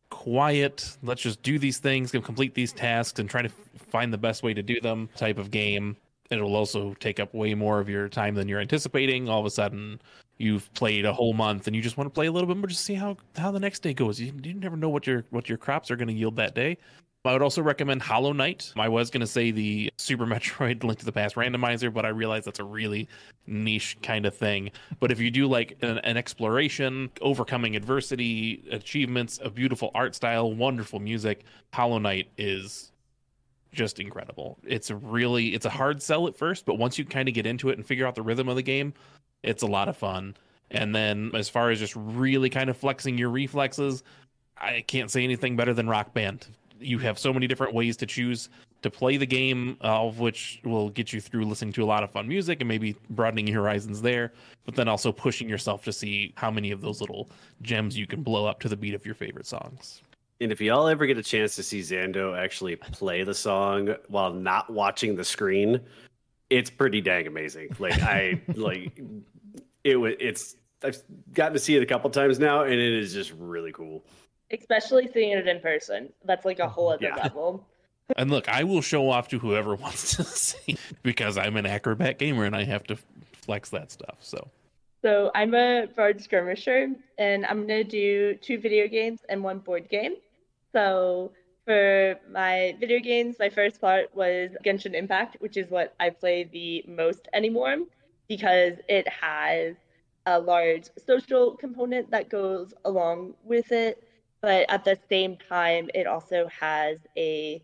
quiet, let's just do these things, complete these tasks, and try to find the best way to do them type of game. It'll also take up way more of your time than you're anticipating. All of a sudden, you've played a whole month and you just want to play a little bit more just see how how the next day goes you, you never know what your what your crops are going to yield that day I would also recommend Hollow Knight. I was going to say the Super Metroid Link to the Past randomizer, but I realize that's a really niche kind of thing. But if you do like an, an, exploration, overcoming adversity, achievements, a beautiful art style, wonderful music, Hollow Knight is just incredible. It's really it's a hard sell at first, but once you kind of get into it and figure out the rhythm of the game, it's a lot of fun. And then as far as just really kind of flexing your reflexes, I can't say anything better than Rock Band. You have so many different ways to choose to play the game, all of which will get you through listening to a lot of fun music and maybe broadening your horizons there, but then also pushing yourself to see how many of those little gems you can blow up to the beat of your favorite songs. And if y'all ever get a chance to see Xando actually play the song while not watching the screen, it's pretty dang amazing. Like I like it was it's I've gotten to see it a couple times now and it is just really cool. Especially seeing it in person. That's like a whole other yeah. level. and look, I will show off to whoever wants to see because I'm an acrobat gamer and I have to flex that stuff. So so I'm a Bard skirmisher and I'm gonna do two video games and one board game. So for my video games, my first part was Genshin Impact, which is what I play the most anymore because it has a large social component that goes along with it. But at the same time, it also has a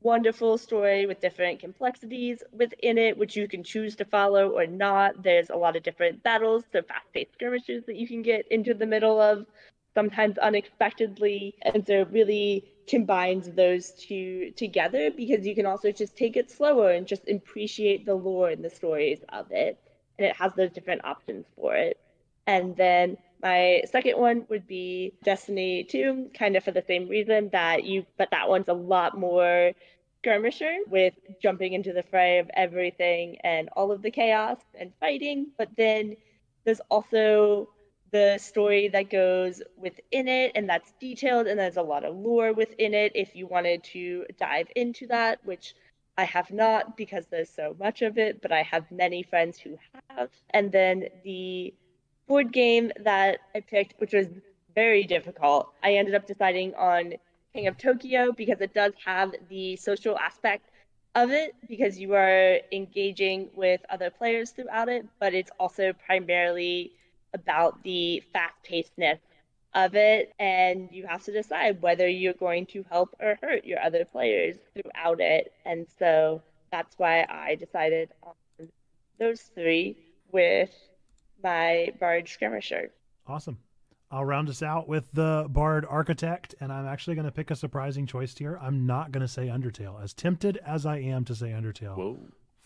wonderful story with different complexities within it, which you can choose to follow or not. There's a lot of different battles, so fast paced skirmishes that you can get into the middle of, sometimes unexpectedly. And so, it really combines those two together because you can also just take it slower and just appreciate the lore and the stories of it. And it has those different options for it. And then my second one would be Destiny 2, kind of for the same reason that you, but that one's a lot more skirmisher with jumping into the fray of everything and all of the chaos and fighting. But then there's also the story that goes within it and that's detailed and there's a lot of lore within it if you wanted to dive into that which I have not because there's so much of it, but I have many friends who have. And then the board game that I picked, which was very difficult, I ended up deciding on King of Tokyo because it does have the social aspect of it because you are engaging with other players throughout it, but it's also primarily about the fast pacedness of it, and you have to decide whether you're going to help or hurt your other players throughout it. And so that's why I decided on those three with my Bard Skirmisher. Awesome. I'll round us out with the Bard Architect, and I'm actually going to pick a surprising choice here. I'm not going to say Undertale, as tempted as I am to say Undertale. Whoa.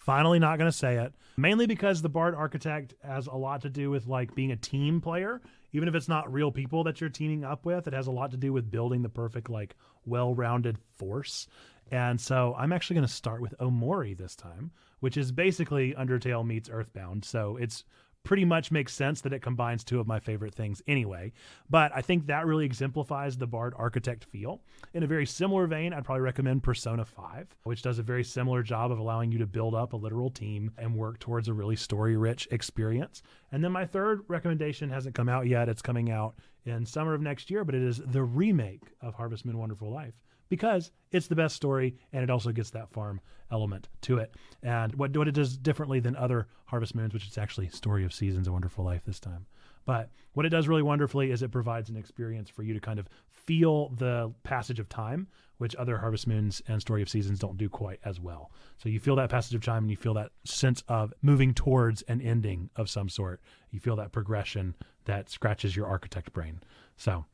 Finally, not going to say it, mainly because the Bard Architect has a lot to do with like being a team player. Even if it's not real people that you're teaming up with, it has a lot to do with building the perfect, like, well rounded force. And so I'm actually going to start with Omori this time, which is basically Undertale meets Earthbound. So it's pretty much makes sense that it combines two of my favorite things anyway. But I think that really exemplifies the Bard Architect feel. In a very similar vein, I'd probably recommend Persona 5, which does a very similar job of allowing you to build up a literal team and work towards a really story rich experience. And then my third recommendation hasn't come out yet. It's coming out in summer of next year, but it is the remake of Harvest Moon Wonderful Life because it's the best story and it also gets that farm element to it. And what, what it does differently than other Harvest Moons, which is actually Story of Seasons, A Wonderful Life this time. But what it does really wonderfully is it provides an experience for you to kind of feel the passage of time, which other Harvest Moons and Story of Seasons don't do quite as well. So you feel that passage of time and you feel that sense of moving towards an ending of some sort. You feel that progression that scratches your architect brain. So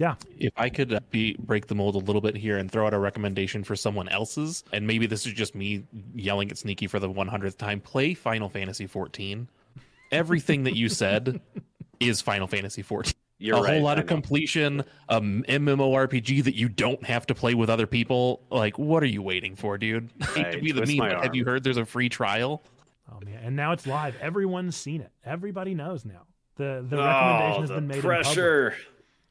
yeah. If I could uh, be break the mold a little bit here and throw out a recommendation for someone else's, and maybe this is just me yelling at Sneaky for the 100th time, play Final Fantasy 14. Everything that you said is Final Fantasy 14. You're a right, whole lot I of know. completion, um, MMORPG that you don't have to play with other people. Like, what are you waiting for, dude? Hate to be the twist meme, my have you heard there's a free trial? Oh man, and now it's live. Everyone's seen it. Everybody knows now. The the Oh, recommendation has the been made. in public.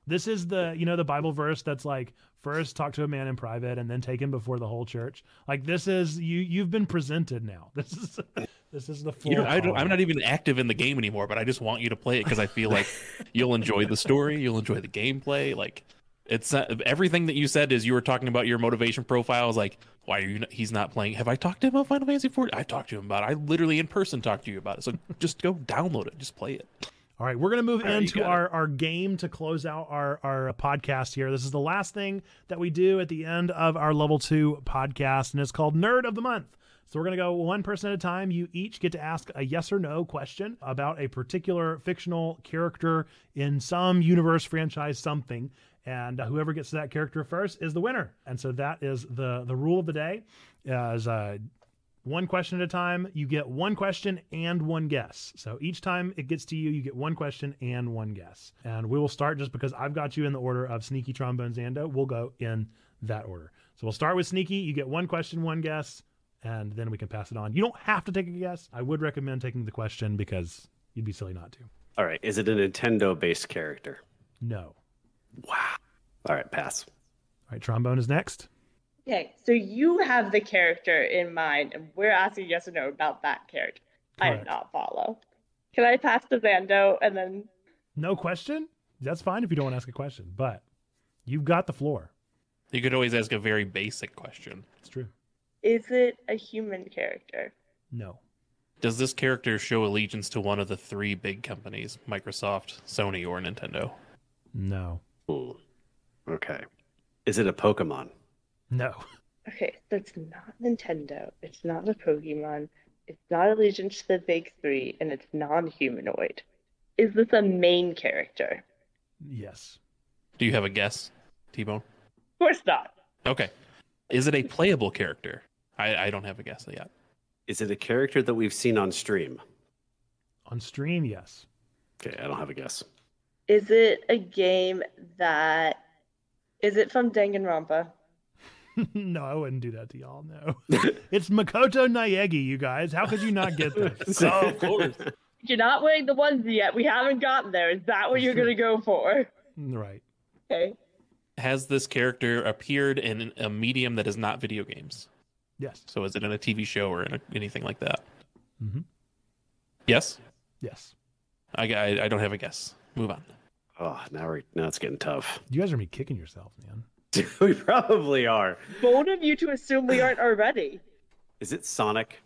This is the you know the Bible verse that's like first talk to a man in private and then take him before the whole church. Like this is you you've been presented now. This is this is the full. You know, I i'm not even active in the game anymore, but I just want you to play it because I feel like you'll enjoy the story, you'll enjoy the gameplay. Like it's not, everything that you said is you were talking about your motivation profile. Is like, why are you? Not, he's not playing. Have I talked to him about Final Fantasy 14? I talked to him about. it. I literally in person talked to you about it. So just go download it, just play it. All right, we're going to move right, into it. our, our game to close out our, our podcast here. This is the last thing that we do at the end of our level two podcast, and it's called Nerd of the Month. So we're going to go one person at a time. You each get to ask a yes or no question about a particular fictional character in some universe, franchise, something. And whoever gets to that character first is the winner. And so that is the the rule of the day. As uh, one question at a time. You get one question and one guess. So each time it gets to you, you get one question and one guess. And we will start just because I've got you in the order of Sneaky, Trombone, Xando. We'll go in that order. So we'll start with Sneaky. You get one question, one guess, and then we can pass it on. You don't have to take a guess. I would recommend taking the question because you'd be silly not to. All right. Is it a Nintendo based character? No. Wow. All right. Pass. All right, Trombone is next. Okay, so you have the character in mind, and we're asking yes or no about that character. I Correct. do not follow. Can I pass to Xando and then No question? That's fine if you don't want to ask a question, but you've got the floor. You could always ask a very basic question. It's true. is it a human character? No. Does this character show allegiance to one of the three big companies, Microsoft, Sony, or Nintendo? No. Hmm. Okay. Is it a Pokemon? No. Okay, so it's not Nintendo, it's not a Pokemon, it's not Allegiance to the Big Three, and it's non-humanoid. Is this a main character? Yes. Do you have a guess, T Bone? Of course not. Okay. Is it a playable character? I, I don't have a guess yet. Is it a character that we've seen on stream? On stream, yes. Okay. I don't have a guess. Is it a game that is it from Danganronpa? no, I wouldn't do that to y'all. No. it's Makoto Naegi, you guys. How could you not get this? Oh, of course. You're not wearing the onesie yet. We haven't gotten there. Is that what you're gonna go for? right. Okay. Has this character appeared in a medium that is not video games? Yes. So is it in a TV show or in a, anything like that? Mm-hmm. Yes. Yes. I, I I don't have a guess. Move on. Oh, now we're now it's getting tough. You guys are me kicking yourself, man. we probably are. Bold of you to assume we aren't already. Is it Sonic?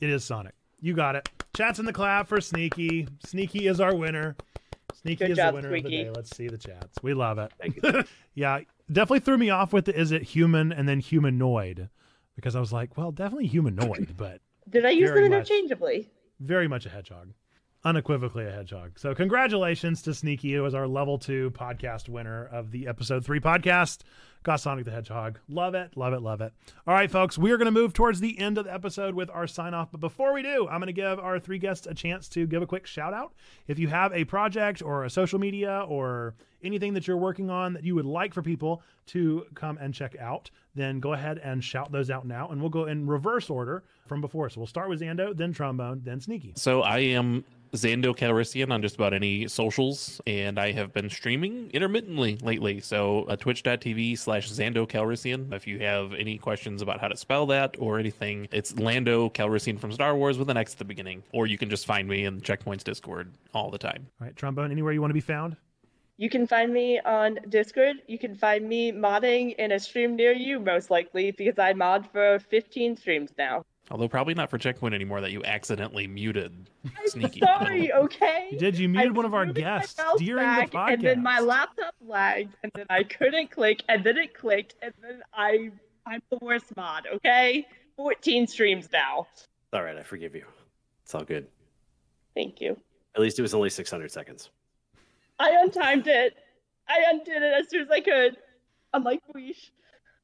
It is Sonic. You got it. Chats in the clap for Sneaky. Sneaky is our winner. Sneaky Good is job, the winner of the day. Let's see the chats. We love it. Thank you. Yeah, definitely threw me off with the is it human and then humanoid because I was like, well, definitely humanoid, but Did I use Very them much. interchangeably? very much a hedgehog. Unequivocally a hedgehog. So congratulations to Sneaky, who was our level two podcast winner of the episode three podcast. Got Sonic the Hedgehog. Love it, love it, love it. All right, folks, we are going to move towards the end of the episode with our sign off. But before we do, I'm going to give our three guests a chance to give a quick shout out. If you have a project or a social media or anything that you're working on that you would like for people to come and check out, then go ahead and shout those out now. And we'll go in reverse order from before. So we'll start with Xando, then Trombone, then Sneaky. So I am Xando Calrissian on just about any socials, and I have been streaming intermittently lately. So uh, twitch.tv slash Xando Calrissian. If you have any questions about how to spell that or anything, it's Lando Calrissian from Star Wars with an X at the beginning. Or you can just find me in Checkpoints Discord all the time. All right, Trombone, anywhere you want to be found? You can find me on Discord. You can find me modding in a stream near you, most likely, because I mod for 15 streams now. Although probably not for Checkpoint anymore that you accidentally muted I'm Sneaky. sorry, okay? You did. You I muted one of our guests during back, the podcast. And then my laptop lagged, and then I couldn't click, and then it clicked, and then I I'm the worst mod, okay? 14 streams now. All right, I forgive you. It's all good. Thank you. At least it was only 600 seconds. I untimed it. I undid it as soon as I could. I'm like, weesh.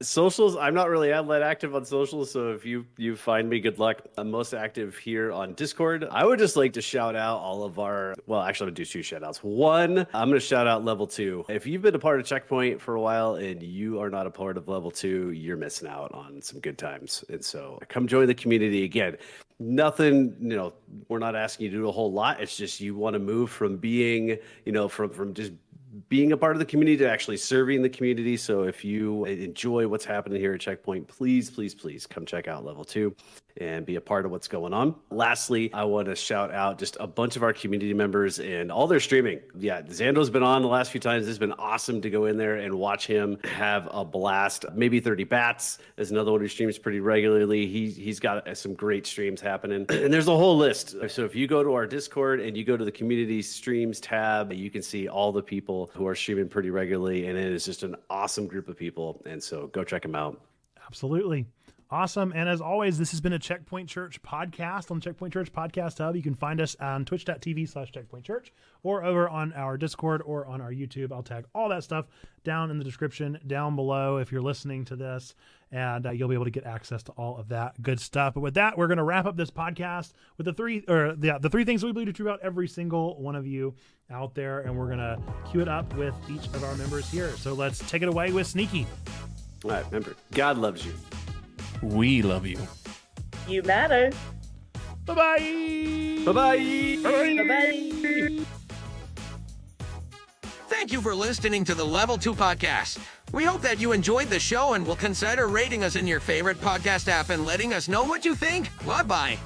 Socials, I'm not really that active on socials, so if you you find me, good luck. I'm most active here on Discord. I would just like to shout out all of our. Well, actually, I'm gonna do two shout outs. One, I'm gonna shout out level two. If you've been a part of Checkpoint for a while and you are not a part of level two, you're missing out on some good times. And so, come join the community again. Nothing, you know, we're not asking you to do a whole lot. It's just you want to move from being, you know, from from just being a part of the community to actually serving the community. So if you enjoy what's happening here at Checkpoint, please, please, please come check out level two and be a part of what's going on. Lastly, I want to shout out just a bunch of our community members and all their streaming. Yeah, Xando's been on the last few times. It's been awesome to go in there and watch him have a blast. Maybe 30 Bats is another one who streams pretty regularly. He, he's got some great streams happening. And there's a whole list. So if you go to our Discord and you go to the community streams tab, you can see all the people who are streaming pretty regularly. And it is just an awesome group of people. And so go check them out. Absolutely. Awesome. And as always, this has been a Checkpoint Church podcast on Checkpoint Church Podcast Hub. You can find us on twitch.tv slash checkpoint church or over on our Discord or on our YouTube. I'll tag all that stuff down in the description down below if you're listening to this, and uh, you'll be able to get access to all of that good stuff. But with that, we're going to wrap up this podcast with the three or the, the three things we believe are true about every single one of you out there, and we're going to cue it up with each of our members here. So let's take it away with Sneaky. All right, remember, God loves you. We love you. You matter. Bye bye. Bye bye. Bye bye. Thank you for listening to the Level 2 podcast. We hope that you enjoyed the show and will consider rating us in your favorite podcast app and letting us know what you think. Bye bye.